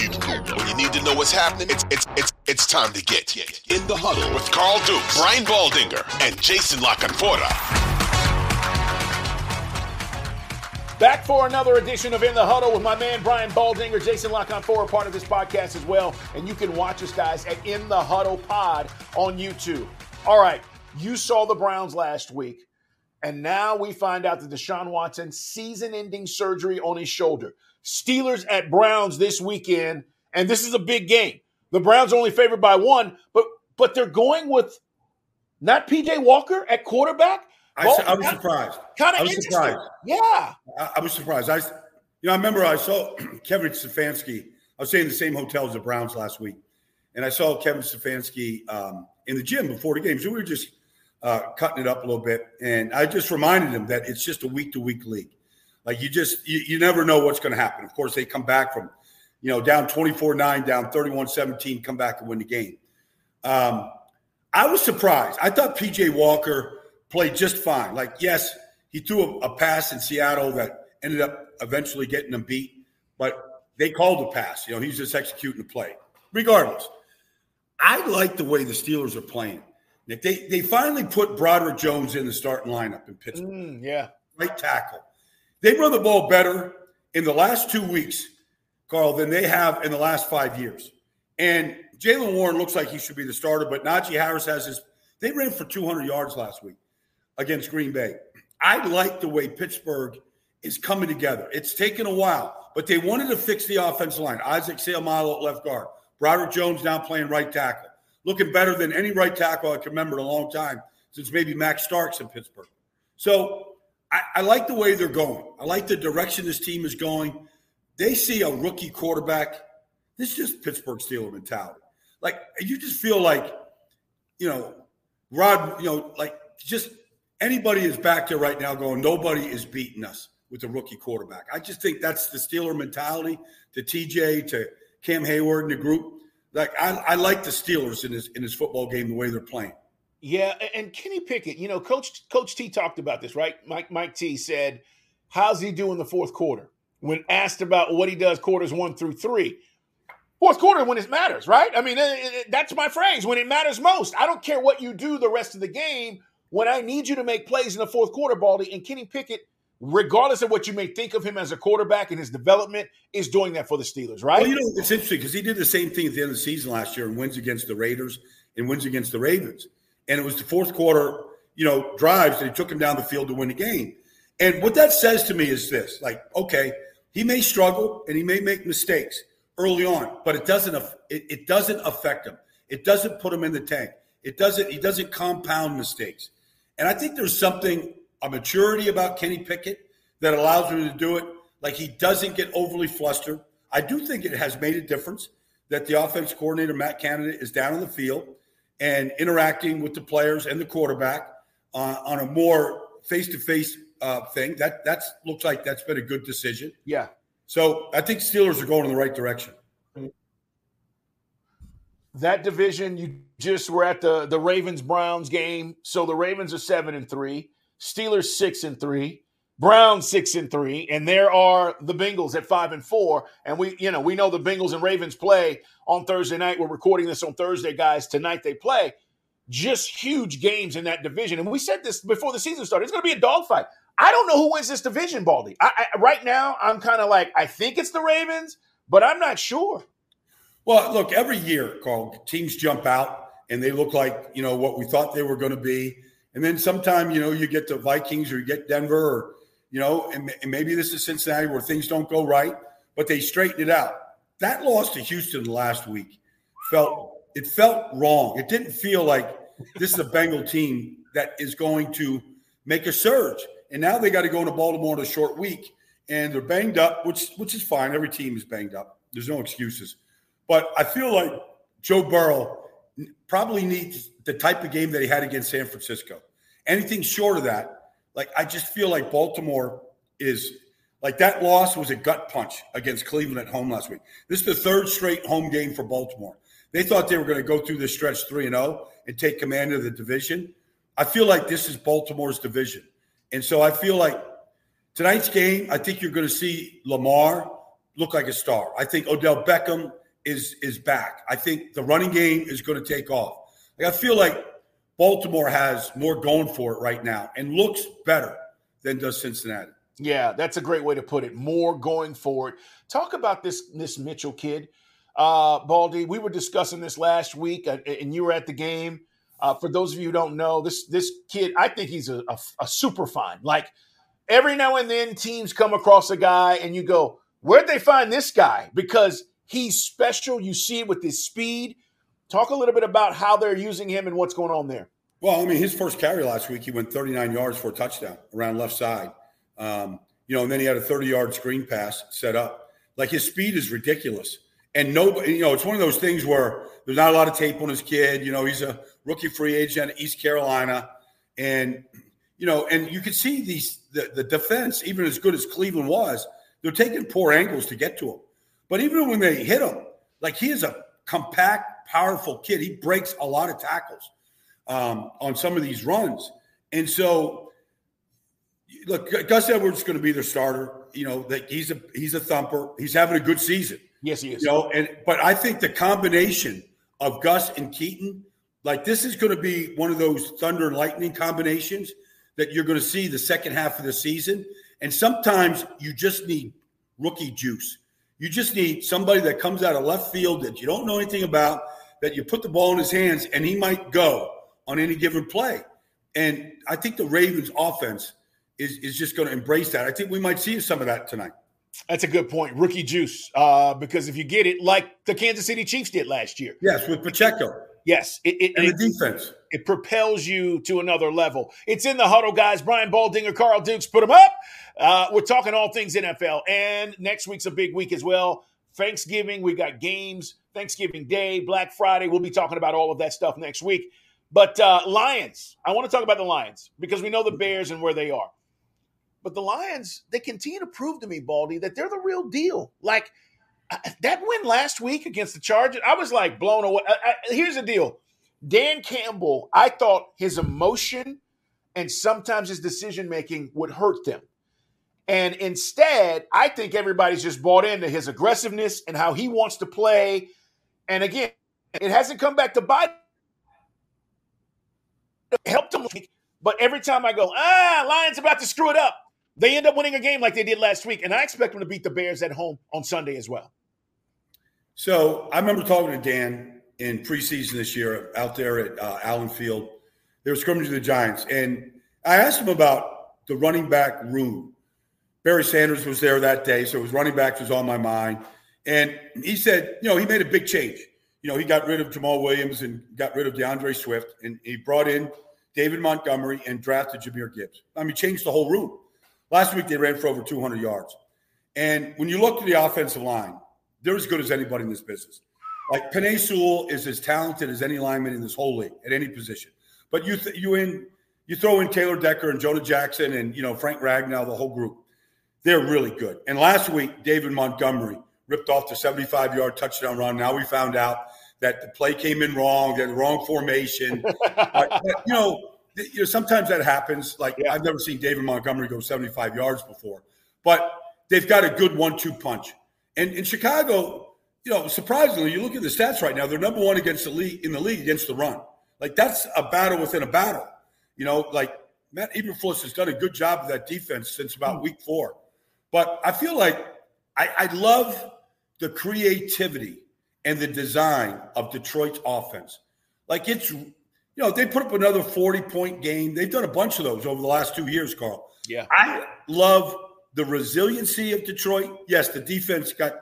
need when you need to know what's happening, it's it's it's it's time to get in the huddle with Carl Dukes, Brian Baldinger, and Jason La Canfora. Back for another edition of In the Huddle with my man Brian Baldinger, Jason La Canfora, part of this podcast as well. And you can watch us guys at In the Huddle Pod on YouTube. All right, you saw the Browns last week. And now we find out that Deshaun Watson season ending surgery on his shoulder. Steelers at Browns this weekend, and this is a big game. The Browns are only favored by one, but but they're going with not PJ Walker at quarterback. I, well, I was surprised. Kind of interesting. Surprised. Yeah. I, I, was surprised. I, you know, I remember I saw Kevin Stefanski. I was staying in the same hotel as the Browns last week, and I saw Kevin Stefanski um, in the gym before the game. So we were just uh, cutting it up a little bit. And I just reminded him that it's just a week to week league. Like you just, you, you never know what's going to happen. Of course, they come back from, you know, down 24 9, down 31 17, come back and win the game. Um, I was surprised. I thought PJ Walker played just fine. Like, yes, he threw a, a pass in Seattle that ended up eventually getting them beat, but they called the pass. You know, he's just executing the play. Regardless, I like the way the Steelers are playing. Nick, they they finally put Broderick Jones in the starting lineup in Pittsburgh. Mm, yeah, right tackle. They run the ball better in the last two weeks, Carl, than they have in the last five years. And Jaylen Warren looks like he should be the starter, but Najee Harris has his. They ran for 200 yards last week against Green Bay. I like the way Pittsburgh is coming together. It's taken a while, but they wanted to fix the offensive line. Isaac Seumalo at left guard. Broderick Jones now playing right tackle looking better than any right tackle I can remember in a long time since maybe Max Starks in Pittsburgh. So I, I, like the way they're going. I like the direction this team is going. They see a rookie quarterback. This is just Pittsburgh Steeler mentality. Like you just feel like, you know, Rod, you know, like just anybody is back there right now going, nobody is beating us with a rookie quarterback. I just think that's the Steeler mentality to TJ, to Cam Hayward and the group like I, I like the Steelers in this in this football game the way they're playing. Yeah, and Kenny Pickett, you know, Coach Coach T talked about this, right? Mike Mike T said, "How's he doing the fourth quarter?" When asked about what he does quarters one through three, fourth quarter when it matters, right? I mean, eh, eh, eh, that's my phrase. When it matters most, I don't care what you do the rest of the game. When I need you to make plays in the fourth quarter, Baldy and Kenny Pickett regardless of what you may think of him as a quarterback and his development, is doing that for the Steelers, right? Well, you know, it's interesting because he did the same thing at the end of the season last year and wins against the Raiders and wins against the Ravens. And it was the fourth quarter, you know, drives that he took him down the field to win the game. And what that says to me is this like, okay, he may struggle and he may make mistakes early on, but it doesn't it, it doesn't affect him. It doesn't put him in the tank. It doesn't he doesn't compound mistakes. And I think there's something a maturity about Kenny Pickett that allows him to do it. Like he doesn't get overly flustered. I do think it has made a difference that the offense coordinator, Matt Canada, is down on the field and interacting with the players and the quarterback uh, on a more face to face thing. That that's looks like that's been a good decision. Yeah. So I think Steelers are going in the right direction. That division, you just were at the the Ravens Browns game. So the Ravens are seven and three. Steelers six and three, Browns six and three, and there are the Bengals at five and four. And we, you know, we know the Bengals and Ravens play on Thursday night. We're recording this on Thursday, guys. Tonight they play. Just huge games in that division. And we said this before the season started. It's going to be a dogfight. I don't know who wins this division, Baldy. I, I, right now, I'm kind of like, I think it's the Ravens, but I'm not sure. Well, look, every year, Carl, teams jump out and they look like, you know, what we thought they were going to be. And then sometime, you know, you get the Vikings or you get Denver or, you know, and, and maybe this is Cincinnati where things don't go right, but they straightened it out. That loss to Houston last week felt it felt wrong. It didn't feel like this is a Bengal team that is going to make a surge. And now they got to go into Baltimore in a short week, and they're banged up, which which is fine. Every team is banged up. There's no excuses. But I feel like Joe Burrow probably needs the type of game that he had against San Francisco. Anything short of that, like I just feel like Baltimore is like that loss was a gut punch against Cleveland at home last week. This is the third straight home game for Baltimore. They thought they were going to go through this stretch 3 and 0 and take command of the division. I feel like this is Baltimore's division. And so I feel like tonight's game, I think you're going to see Lamar look like a star. I think Odell Beckham is is back. I think the running game is going to take off. Like I feel like Baltimore has more going for it right now and looks better than does Cincinnati. Yeah, that's a great way to put it. More going forward. Talk about this this Mitchell kid, uh, Baldy. We were discussing this last week, uh, and you were at the game. Uh, for those of you who don't know, this this kid, I think he's a, a, a super fine. Like every now and then, teams come across a guy, and you go, "Where'd they find this guy?" Because he's special. You see it with his speed. Talk a little bit about how they're using him and what's going on there. Well, I mean, his first carry last week, he went 39 yards for a touchdown around left side. Um, you know, and then he had a 30 yard screen pass set up. Like his speed is ridiculous. And nobody, you know, it's one of those things where there's not a lot of tape on his kid. You know, he's a rookie free agent at East Carolina. And, you know, and you can see these, the, the defense, even as good as Cleveland was, they're taking poor angles to get to him. But even when they hit him, like he is a compact, powerful kid. He breaks a lot of tackles um, on some of these runs. And so, look, Gus Edwards is going to be their starter. You know, that he's a he's a thumper. He's having a good season. Yes, he is. You know, and but I think the combination of Gus and Keaton, like this is going to be one of those thunder and lightning combinations that you're going to see the second half of the season. And sometimes you just need rookie juice. You just need somebody that comes out of left field that you don't know anything about, that you put the ball in his hands and he might go on any given play. And I think the Ravens offense is, is just going to embrace that. I think we might see some of that tonight. That's a good point. Rookie juice. Uh, because if you get it like the Kansas City Chiefs did last year. Yes, with Pacheco. Yes. It, it, and it, the defense. It propels you to another level. It's in the huddle, guys. Brian Baldinger, Carl Dukes, put them up. Uh, we're talking all things NFL. And next week's a big week as well. Thanksgiving, we got games, Thanksgiving Day, Black Friday. We'll be talking about all of that stuff next week. But uh, Lions, I want to talk about the Lions because we know the Bears and where they are. But the Lions, they continue to prove to me, Baldy, that they're the real deal. Like uh, that win last week against the Chargers, I was like blown away. I, I, here's the deal Dan Campbell, I thought his emotion and sometimes his decision making would hurt them. And instead, I think everybody's just bought into his aggressiveness and how he wants to play. And again, it hasn't come back to bite. Helped him, but every time I go, ah, Lions about to screw it up, they end up winning a game like they did last week. And I expect them to beat the Bears at home on Sunday as well. So I remember talking to Dan in preseason this year out there at uh, Allen Field. They were scrimmaging the Giants. And I asked him about the running back room Barry Sanders was there that day, so his running backs was on my mind. And he said, you know, he made a big change. You know, he got rid of Jamaal Williams and got rid of D'Andre Swift, and he brought in David Montgomery and drafted Jahmyr Gibbs. I mean, changed the whole room. Last week they ran for over 200 yards. And when you look at the offensive line, they're as good as anybody in this business. Like Penei Sewell is as talented as any lineman in this whole league at any position. But you th- you in you throw in Taylor Decker and Jonah Jackson and you know Frank Ragnow, the whole group. They're really good. And last week, David Montgomery ripped off the 75 yard touchdown run. Now we found out that the play came in wrong, had the wrong formation. but, you know, you know, sometimes that happens. Like yeah. I've never seen David Montgomery go 75 yards before, but they've got a good one-two punch. And in Chicago, you know, surprisingly, you look at the stats right now; they're number one against the league in the league against the run. Like that's a battle within a battle. You know, like Matt Eberflus has done a good job of that defense since about hmm. week four. But I feel like I, I love the creativity and the design of Detroit's offense. Like it's, you know, they put up another 40 point game. They've done a bunch of those over the last two years, Carl. Yeah. I love the resiliency of Detroit. Yes, the defense got,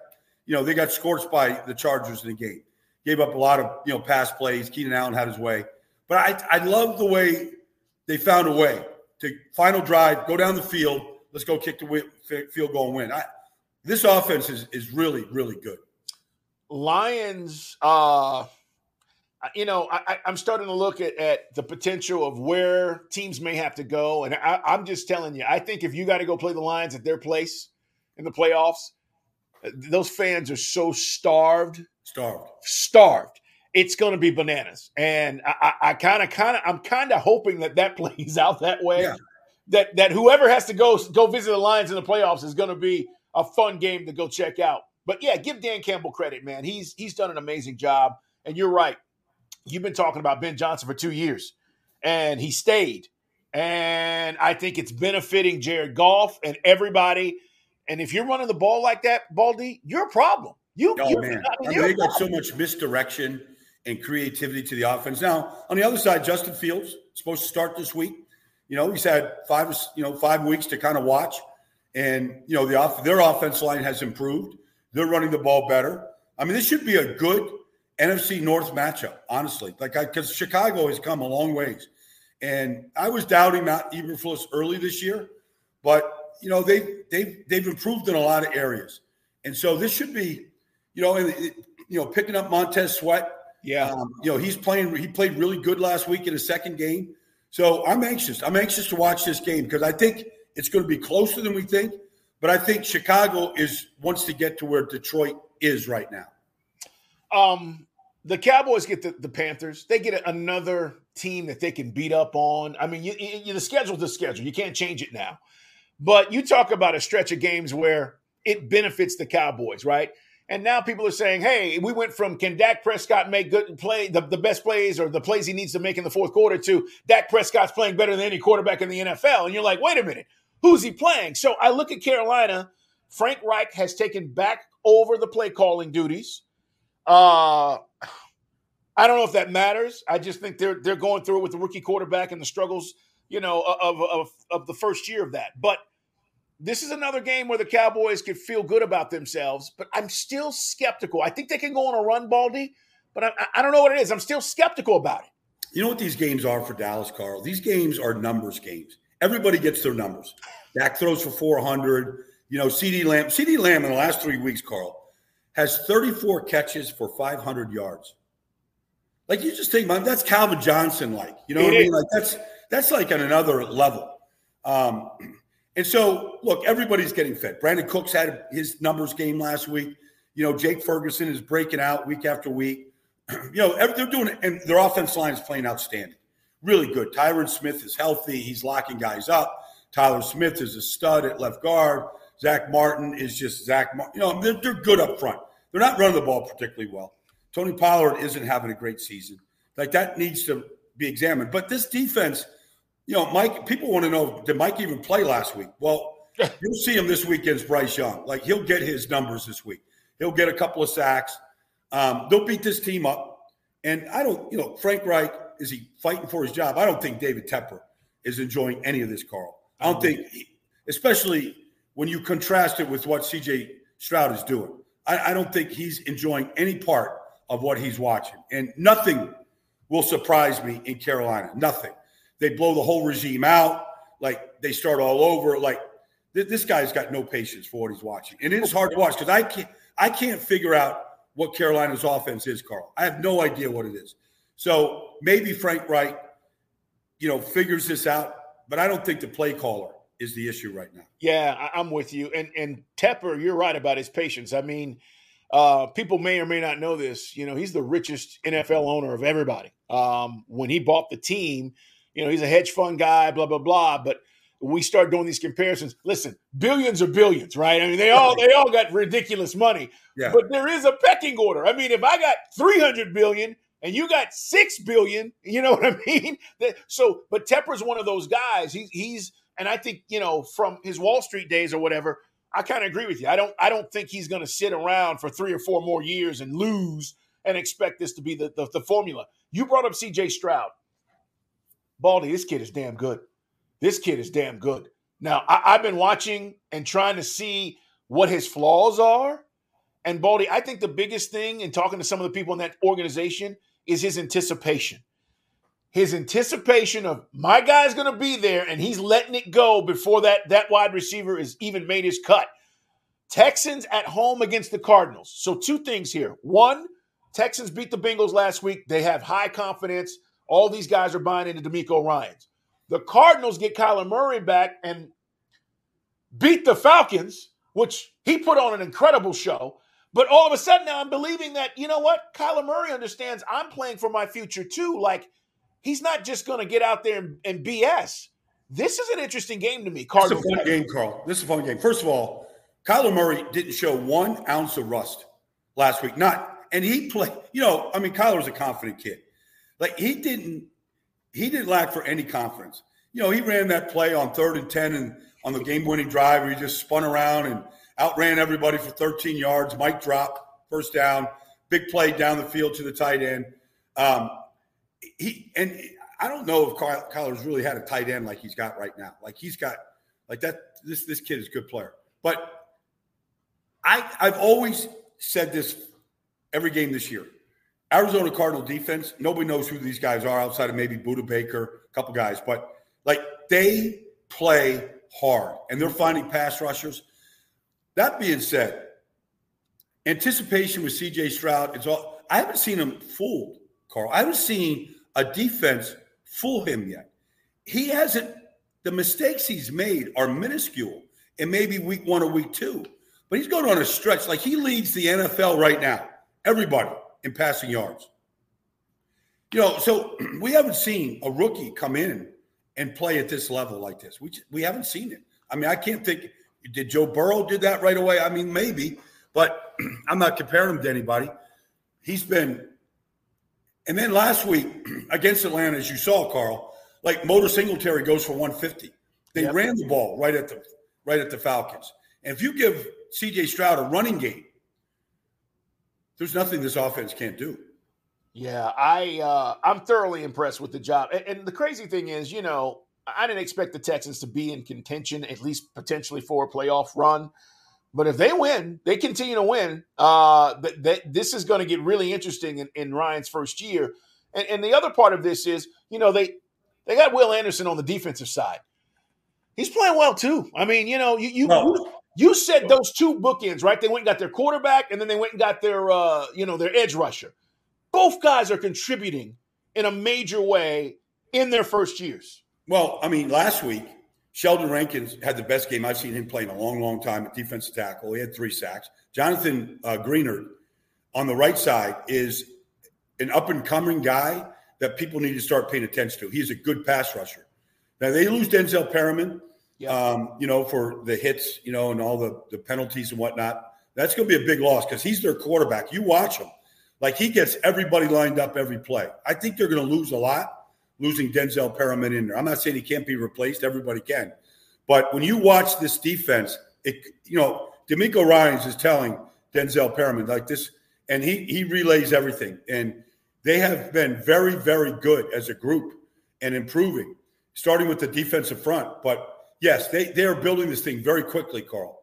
you know, they got scorched by the Chargers in the game. Gave up a lot of, you know, pass plays. Keenan Allen had his way. But I, I love the way they found a way to final drive, go down the field, let's go kick the field goal and win. I, this offense is is really really good. Lions, uh, you know, I, am starting to look at, at the potential of where teams may have to go, and I, I'm just telling you, I think if you got to go play the Lions at their place in the playoffs, those fans are so starved, starved, starved. It's going to be bananas, and I kind of, kind of, I'm kind of hoping that that plays out that way. Yeah that that whoever has to go go visit the Lions in the playoffs is going to be a fun game to go check out. But yeah, give Dan Campbell credit, man. He's he's done an amazing job. And you're right. You've been talking about Ben Johnson for two years, and he stayed. And I think it's benefiting Jared Goff and everybody. And if you're running the ball like that, Baldy, you're a problem. You, oh man, I mean, they got so much misdirection and creativity to the offense. Now, on the other side, Justin Fields supposed to start this week. You know, he's had five, you know, five weeks to kind of watch, and you know, the off their offense line has improved. They're running the ball better. I mean, this should be a good NFC North matchup, honestly. Like, I because Chicago has come a long ways, and I was doubting Matt Eberflus early this year, but you know, they they've they've improved in a lot of areas, and so this should be, you know, and you know, picking up Montez Sweat yeah. Um, you know, he's playing, he played really good last week in his second game. So I'm anxious. I'm anxious to watch this game because I think it's going to be closer than we think. But I think Chicago is wants to get to where Detroit is right now. Um, the Cowboys get the, the Panthers. They get another team that they can beat up on. I mean, you, you, the schedule's the schedule. You can't change it now. But you talk about a stretch of games where it benefits the Cowboys, right? And now people are saying, hey, we went from can Dak Prescott make good play, the, the best plays or the plays he needs to make in the fourth quarter to Dak Prescott's playing better than any quarterback in the NFL. And you're like, wait a minute, who's he playing? So I look at Carolina. Frank Reich has taken back over the play calling duties. Uh, I don't know if that matters. I just think they're they're going through it with the rookie quarterback and the struggles, you know, of of, of the first year of that. But – this is another game where the Cowboys could feel good about themselves, but I'm still skeptical. I think they can go on a run, Baldy, but I, I don't know what it is. I'm still skeptical about it. You know what these games are for Dallas, Carl? These games are numbers games. Everybody gets their numbers. Dak throws for 400. You know, CeeDee Lamb. CeeDee Lamb in the last three weeks, Carl, has 34 catches for 500 yards. Like you just think, man, that's Calvin Johnson like. You know what I mean? Like that's that's like on another level. Um, and so, look, everybody's getting fed. Brandin Cooks had his numbers game last week. You know, Jake Ferguson is breaking out week after week. you know, they're doing it, and their offense line is playing outstanding. Really good. Tyron Smith is healthy. He's locking guys up. Tyler Smith is a stud at left guard. Zack Martin is just Zack. Martin. You know, they're, they're good up front. They're not running the ball particularly well. Tony Pollard isn't having a great season. Like that needs to be examined. But this defense – you know, Micah, people want to know did Micah even play last week? Well, you'll see him this week against Bryce Young. Like he'll get his numbers this week. He'll get a couple of sacks. Um, they'll beat this team up. And I don't, you know, Frank Reich, is he fighting for his job? I don't think David Tepper is enjoying any of this, Carl. I don't think, especially when you contrast it with what CJ Stroud is doing. I, I don't think he's enjoying any part of what he's watching. And nothing will surprise me in Carolina. Nothing. They blow the whole regime out. Like they start all over. Like th- this guy's got no patience for what he's watching, and it is hard to watch because I can't I can't figure out what Carolina's offense is, Carl. I have no idea what it is. So maybe Frank Reich, you know, figures this out, but I don't think the play caller is the issue right now. Yeah, I'm with you. And and Tepper, you're right about his patience. I mean, uh, people may or may not know this. You know, he's the richest NFL owner of everybody. Um, when he bought the team, you know, he's a hedge fund guy, blah, blah, blah. But we start doing these comparisons. Listen, billions are billions, right? I mean, they all they all got ridiculous money. Yeah. But there is a pecking order. I mean, if I got 300 billion and you got 6 billion, you know what I mean? So, but Tepper's one of those guys. He's he's and I think, you know, from his Wall Street days or whatever, I kind of agree with you. I don't I don't think he's going to sit around for 3 or 4 more years and lose and expect this to be the, the, the formula. You brought up CJ Stroud. Baldy, this kid is damn good. This kid is damn good. Now, I, have been watching and trying to see what his flaws are. And Baldy, I think the biggest thing in talking to some of the people in that organization is his anticipation. His anticipation of my guy's going to be there and he's letting it go before that, that wide receiver is even made his cut. Texans at home against the Cardinals. So, two things here. One, Texans beat the Bengals last week. They have high confidence. All these guys are buying into DeMeco Ryans. The Cardinals get Kyler Murray back and beat the Falcons, which he put on an incredible show. But all of a sudden now I'm believing that, you know what? Kyler Murray understands I'm playing for my future too. Like, he's not just going to get out there and, and, BS. This is an interesting game to me. Cardinals. This is a fun game, Carl. This is a fun game. First of all, Kyler Murray didn't show one ounce of rust last week. Not, and he played. You know, I mean, Kyler's a confident kid. Like he didn't, he didn't lack for any confidence. You know, he ran that play on third and ten and on the game-winning drive where he just spun around and outran everybody for 13 yards. Mike drop, first down, big play down the field to the tight end. Um, he and I don't know if Kyle, Kyler's really had a tight end like he's got right now. Like he's got like that. This this kid is a good player, but I I've always said this every game this year. Arizona Cardinal defense. Nobody knows who these guys are outside of maybe Budda Baker, a couple guys, but like they play hard and they're finding pass rushers. That being said, anticipation with CJ Stroud is all. I haven't seen him fooled, Carl. I haven't seen a defense fool him yet. He hasn't. The mistakes he's made are minuscule, and maybe week one or week two. But he's going on a stretch like he leads the NFL right now. Everybody in passing yards. You know, so we haven't seen a rookie come in and play at this level like this. We we haven't seen it. I mean, I can't think. Did Joe Burrow did that right away? I mean, maybe, but I'm not comparing him to anybody. He's been, and then last week against Atlanta, as you saw, Carl, like Motor Singletary goes for 150. They yep. ran the ball right at the right at the Falcons. And if you give C.J. Stroud a running game, there's nothing this offense can't do. Yeah, I uh, I'm thoroughly impressed with the job. And, and, the crazy thing is, you know, I didn't expect the Texans to be in contention, at least potentially for a playoff run. But if they win, they continue to win. Uh, that, that this is going to get really interesting in, in Ryans' first year. And, and the other part of this is, you know, they they got Will Anderson on the defensive side. He's playing well too. I mean, you know, you you, no. you said those two bookends, right? They went and got their quarterback, and then they went and got their uh, you know their edge rusher. Both guys are contributing in a major way in their first years. Well, I mean, last week Sheldon Rankins had the best game I've seen him play in a long, long time at defensive tackle. He had three sacks. Jonathan uh, Greenard on the right side is an up and coming guy that people need to start paying attention to. He's a good pass rusher. Now they lose Denzel Perryman, um, you know, for the hits, you know, and all the, the penalties and whatnot. That's going to be a big loss because he's their quarterback. You watch him. Like he gets everybody lined up every play. I think they're going to lose a lot losing Denzel Perryman in there. I'm not saying he can't be replaced. Everybody can. But when you watch this defense, it you know, DeMeco Ryans is telling Denzel Perryman like this, and he he relays everything. And they have been very, very good as a group and improving, starting with the defensive front. But yes, they, they are building this thing very quickly, Carl.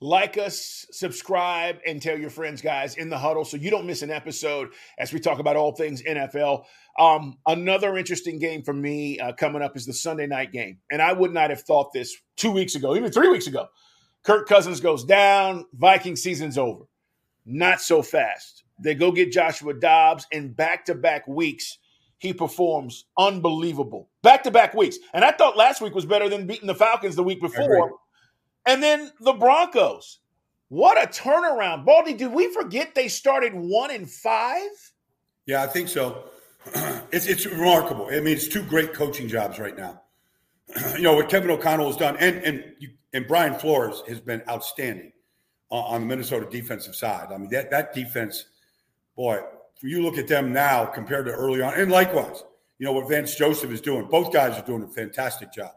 Like us, subscribe, and tell your friends, guys, in the huddle so you don't miss an episode as we talk about all things NFL. Um, another interesting game for me uh, coming up is the Sunday night game. And I would not have thought this two weeks ago, even three weeks ago. Kirk Cousins goes down, Viking season's over. Not so fast. They go get Joshua Dobbs in back to back weeks. He performs unbelievable. Back to back weeks. And I thought last week was better than beating the Falcons the week before. And then the Broncos. What a turnaround. Baldy, did we forget they started one and five? Yeah, I think so. it's it's remarkable. I mean, it's two great coaching jobs right now. you know what Kevin O'Connell has done, and and you, and Brian Flores has been outstanding on, on the Minnesota defensive side. I mean, that that defense, boy, you look at them now compared to early on, and likewise, you know what Vance Joseph is doing. Both guys are doing a fantastic job,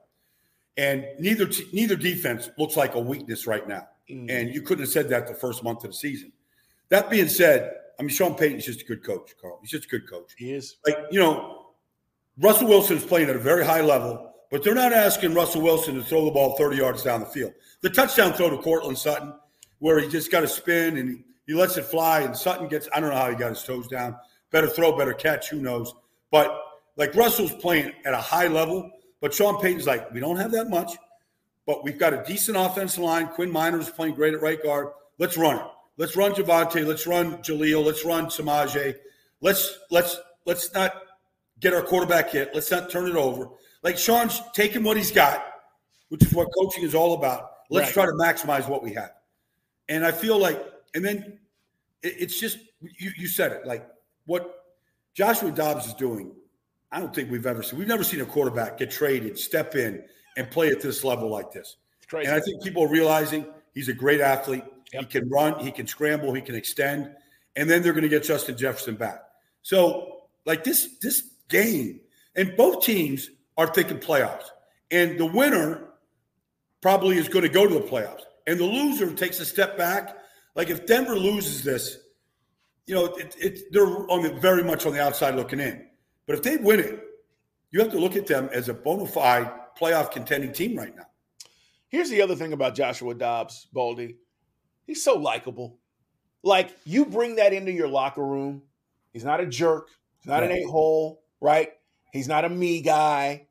and neither neither defense looks like a weakness right now. Mm. And you couldn't have said that the first month of the season. That being said, I mean, Sean Payton's just a good coach, Carl. He's just a good coach. He is. Like, you know, Russell Wilson's playing at a very high level, but they're not asking Russell Wilson to throw the ball 30 yards down the field. The touchdown throw to Courtland Sutton, where he just got to spin and he, he lets it fly, and Sutton gets, I don't know how he got his toes down. Better throw, better catch, who knows. But like Russell's playing at a high level, but Sean Payton's like, we don't have that much, but we've got a decent offensive line. Quinn Meinerz playing great at right guard. Let's run it. Let's run Javonte. Let's run Jaleel. Let's run Samaje. Let's let's let's not get our quarterback hit. Let's not turn it over. Like Sean's taking what he's got, which is what coaching is all about. Let's right. try to maximize what we have. And I feel like, and then it, it's just you, you said it like what Joshua Dobbs is doing. I don't think we've ever seen. We've never seen a quarterback get traded, step in, and play at this level like this. And I think people are realizing He's a great athlete. Yep. He can run, he can scramble, he can extend, and then they're going to get Justin Jefferson back. So, like this this game, and both teams are thinking playoffs, and the winner probably is going to go to the playoffs, and the loser takes a step back. Like if Denver loses this, you know, it, it, they're on the, very much on the outside looking in. But if they win it, you have to look at them as a bona fide playoff contending team right now. Here's the other thing about Joshua Dobbs, Baldy. He's so likable. Like you bring that into your locker room. He's not a jerk. He's not an Right. a hole, right? He's not a me guy.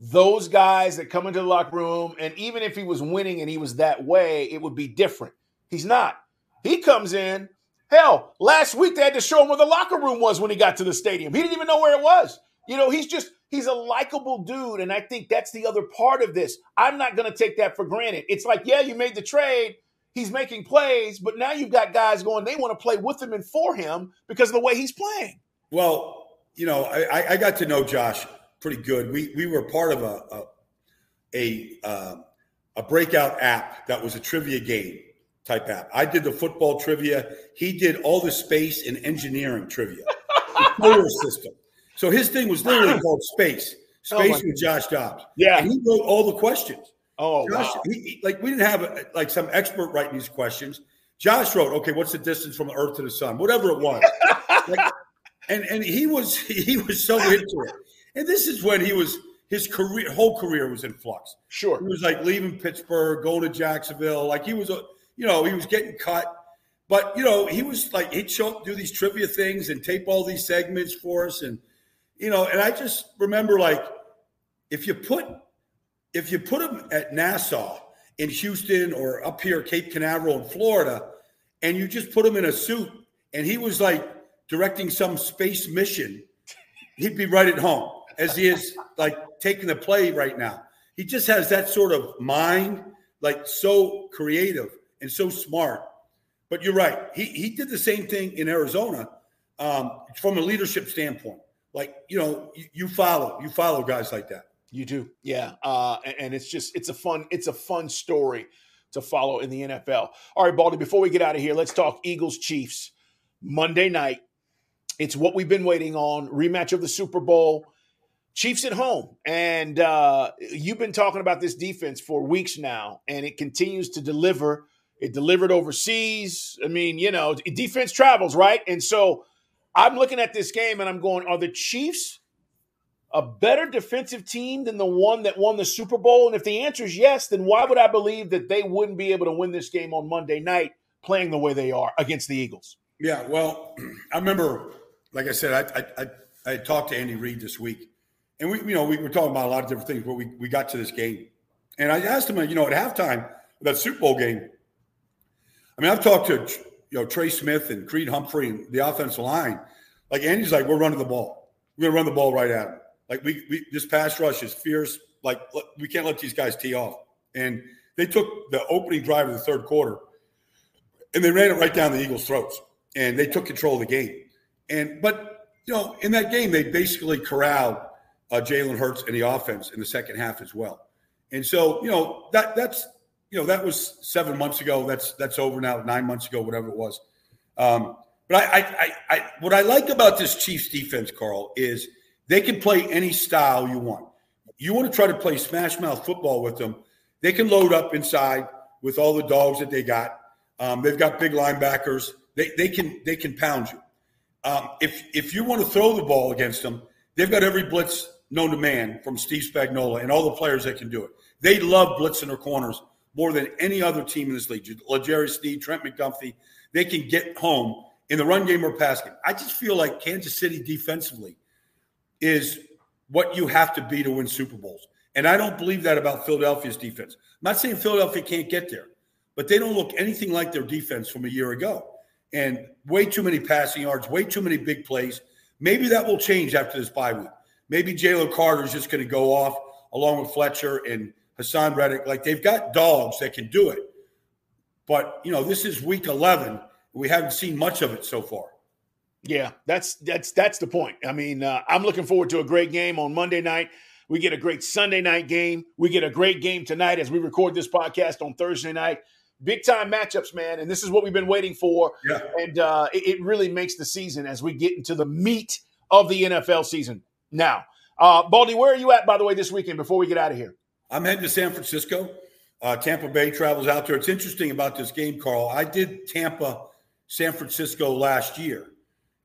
Those guys that come into the locker room, and even if he was winning and he was that way, it would be different. He's not. He comes in. Hell, last week they had to show him where the locker room was when he got to the stadium. He didn't even know where it was. You know, he's just he's a likable dude, and I think that's the other part of this. I'm not going to take that for granted. It's like, yeah, you made the trade. He's making plays, but now you've got guys going. They want to play with him and for him because of the way he's playing. Well, you know, I, I- got to know Josh pretty good. We we were part of a a a, uh, a breakout app that was a trivia game type app. I did the football trivia. He did all the space and engineering trivia, the solar system. So his thing was literally called Space. Oh Space my with Josh Dobbs. Yeah. and he wrote all the questions. Oh, Josh, wow. he, like we didn't have uh, like some expert writing these questions. Josh wrote, okay, what's the distance from the Earth to the Sun? Whatever it was. Like, and and he was he was so into it. And this is when he was his career whole career was in flux. Sure. He was like leaving Pittsburgh, going to Jacksonville. Like he was a you know he was getting cut, but you know he was like he'd show up do these trivia things and tape all these segments for us, and you know. And I just remember like if you put if you put him at NASA in Houston or up here Cape Canaveral in Florida, and you just put him in a suit, and he was like directing some space mission, he'd be right at home as he is like taking the play right now. He just has that sort of mind, like so creative and so smart. But you're right. He he did the same thing in Arizona um, from a leadership standpoint. Like you know, you, you follow you follow guys like that. You do, yeah. Uh, and, it's just it's a fun it's a fun story to follow in the NFL. All right, Baldy. Before we get out of here, let's talk Eagles Chiefs Monday night. It's what we've been waiting on. Rematch of the Super Bowl. Chiefs at home, and uh, you've been talking about this defense for weeks now, and it continues to deliver. It delivered overseas. I mean, you know, defense travels, right? And so I'm looking at this game and I'm going, are the Chiefs a better defensive team than the one that won the Super Bowl? And if the answer is yes, then why would I believe that they wouldn't be able to win this game on Monday night playing the way they are against the Eagles? Yeah, well, I remember, like I said, I I, I, I talked to Andy Reid this week, and we you know we were talking about a lot of different things, but we we got to this game, and I asked him, you know, at halftime that Super Bowl game. I mean, I've talked to you know Trey Smith and Creed Humphrey and the offensive line. Like Andy's like, we're running the ball. We're gonna run the ball right at him. Like we, we this pass rush is fierce. Like we can't let these guys tee off. And they took the opening drive of the third quarter, and they ran it right down the Eagles' throats, and they took control of the game. And but you know, in that game, they basically corralled uh, Jalen Hurts and the offense in the second half as well. And so you know that that's you know that was seven months ago. That's that's over now. Nine months ago, whatever it was. Um, but I, I, I, I, what I like about this Chiefs defense, Carl, is they can play any style you want. You want to try to play smash mouth football with them, they can load up inside with all the dogs that they got. Um, they've got big linebackers. They, they can they can pound you. Um, if if you want to throw the ball against them, they've got every blitz known to man from Steve Spagnuolo and all the players that can do it. They love blitzing their corners more than any other team in this league. L'Jarius Sneed, Trent McDuffie, they can get home in the run game or pass game. I just feel like Kansas City defensively is what you have to be to win Super Bowls. And I don't believe that about Philadelphia's defense. I'm not saying Philadelphia can't get there, but they don't look anything like their defense from a year ago. And way too many passing yards, way too many big plays. Maybe that will change after this bye week. Maybe Jalen Carter is just going to go off along with Fletcher and Haason Reddick. Like they've got dogs that can do it. But, you know, this is week 11. We haven't seen much of it so far. Yeah, that's that's that's the point. I mean, uh, I'm looking forward to a great game on Monday night. We get a great Sunday night game. We get a great game tonight as we record this podcast on Thursday night. big time matchups, man. And this is what we've been waiting for. Yeah. And uh, it, it, really makes the season as we get into the meat of the NFL season. Now, uh, Baldy, where are you at, by the way, this weekend before we get out of here? I'm heading to San Francisco. Uh, Tampa Bay travels out there. It's interesting about this game, Carl. I did Tampa, San Francisco last year.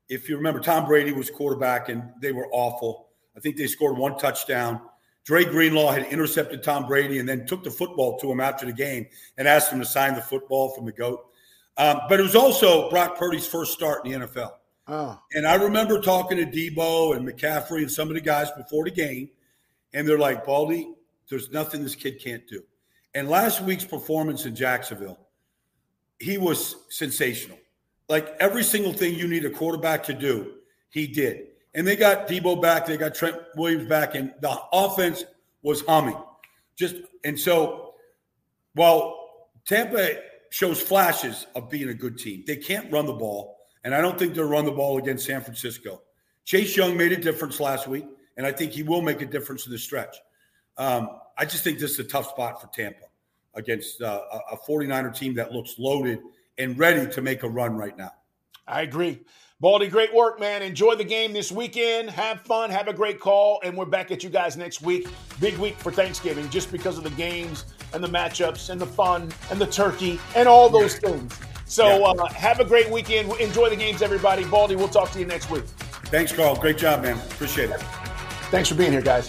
If you remember, Tom Brady was quarterback and they were awful. I think they scored one touchdown. Dre Greenlaw had intercepted Tom Brady and then took the football to him after the game and asked him to sign the football from the GOAT. Um, but it was also Brock Purdy's first start in the NFL. Oh. And I remember talking to Deebo and McCaffrey and some of the guys before the game, and they're like, Baldy, there's nothing this kid can't do. And last week's performance in Jacksonville, he was sensational. Like every single thing you need a quarterback to do, he did. And they got Deebo back, they got Trent Williams back, and the offense was humming. Just and so while Tampa shows flashes of being a good team, they can't run the ball. And I don't think they'll run the ball against San Francisco. Chase Young made a difference last week, and I think he will make a difference in the stretch. Um, I just think this is a tough spot for Tampa against uh, a 49er team that looks loaded and ready to make a run right now. I agree. Baldy, great work, man. Enjoy the game this weekend. Have fun. Have a great call. And we're back at you guys next week. Big week for Thanksgiving just because of the games and the matchups and the fun and the turkey and all those things. So yeah. uh, have a great weekend. Enjoy the games, everybody. Baldy, we'll talk to you next week. Thanks, Carl. Great job, man. Appreciate it. Thanks for being here, guys.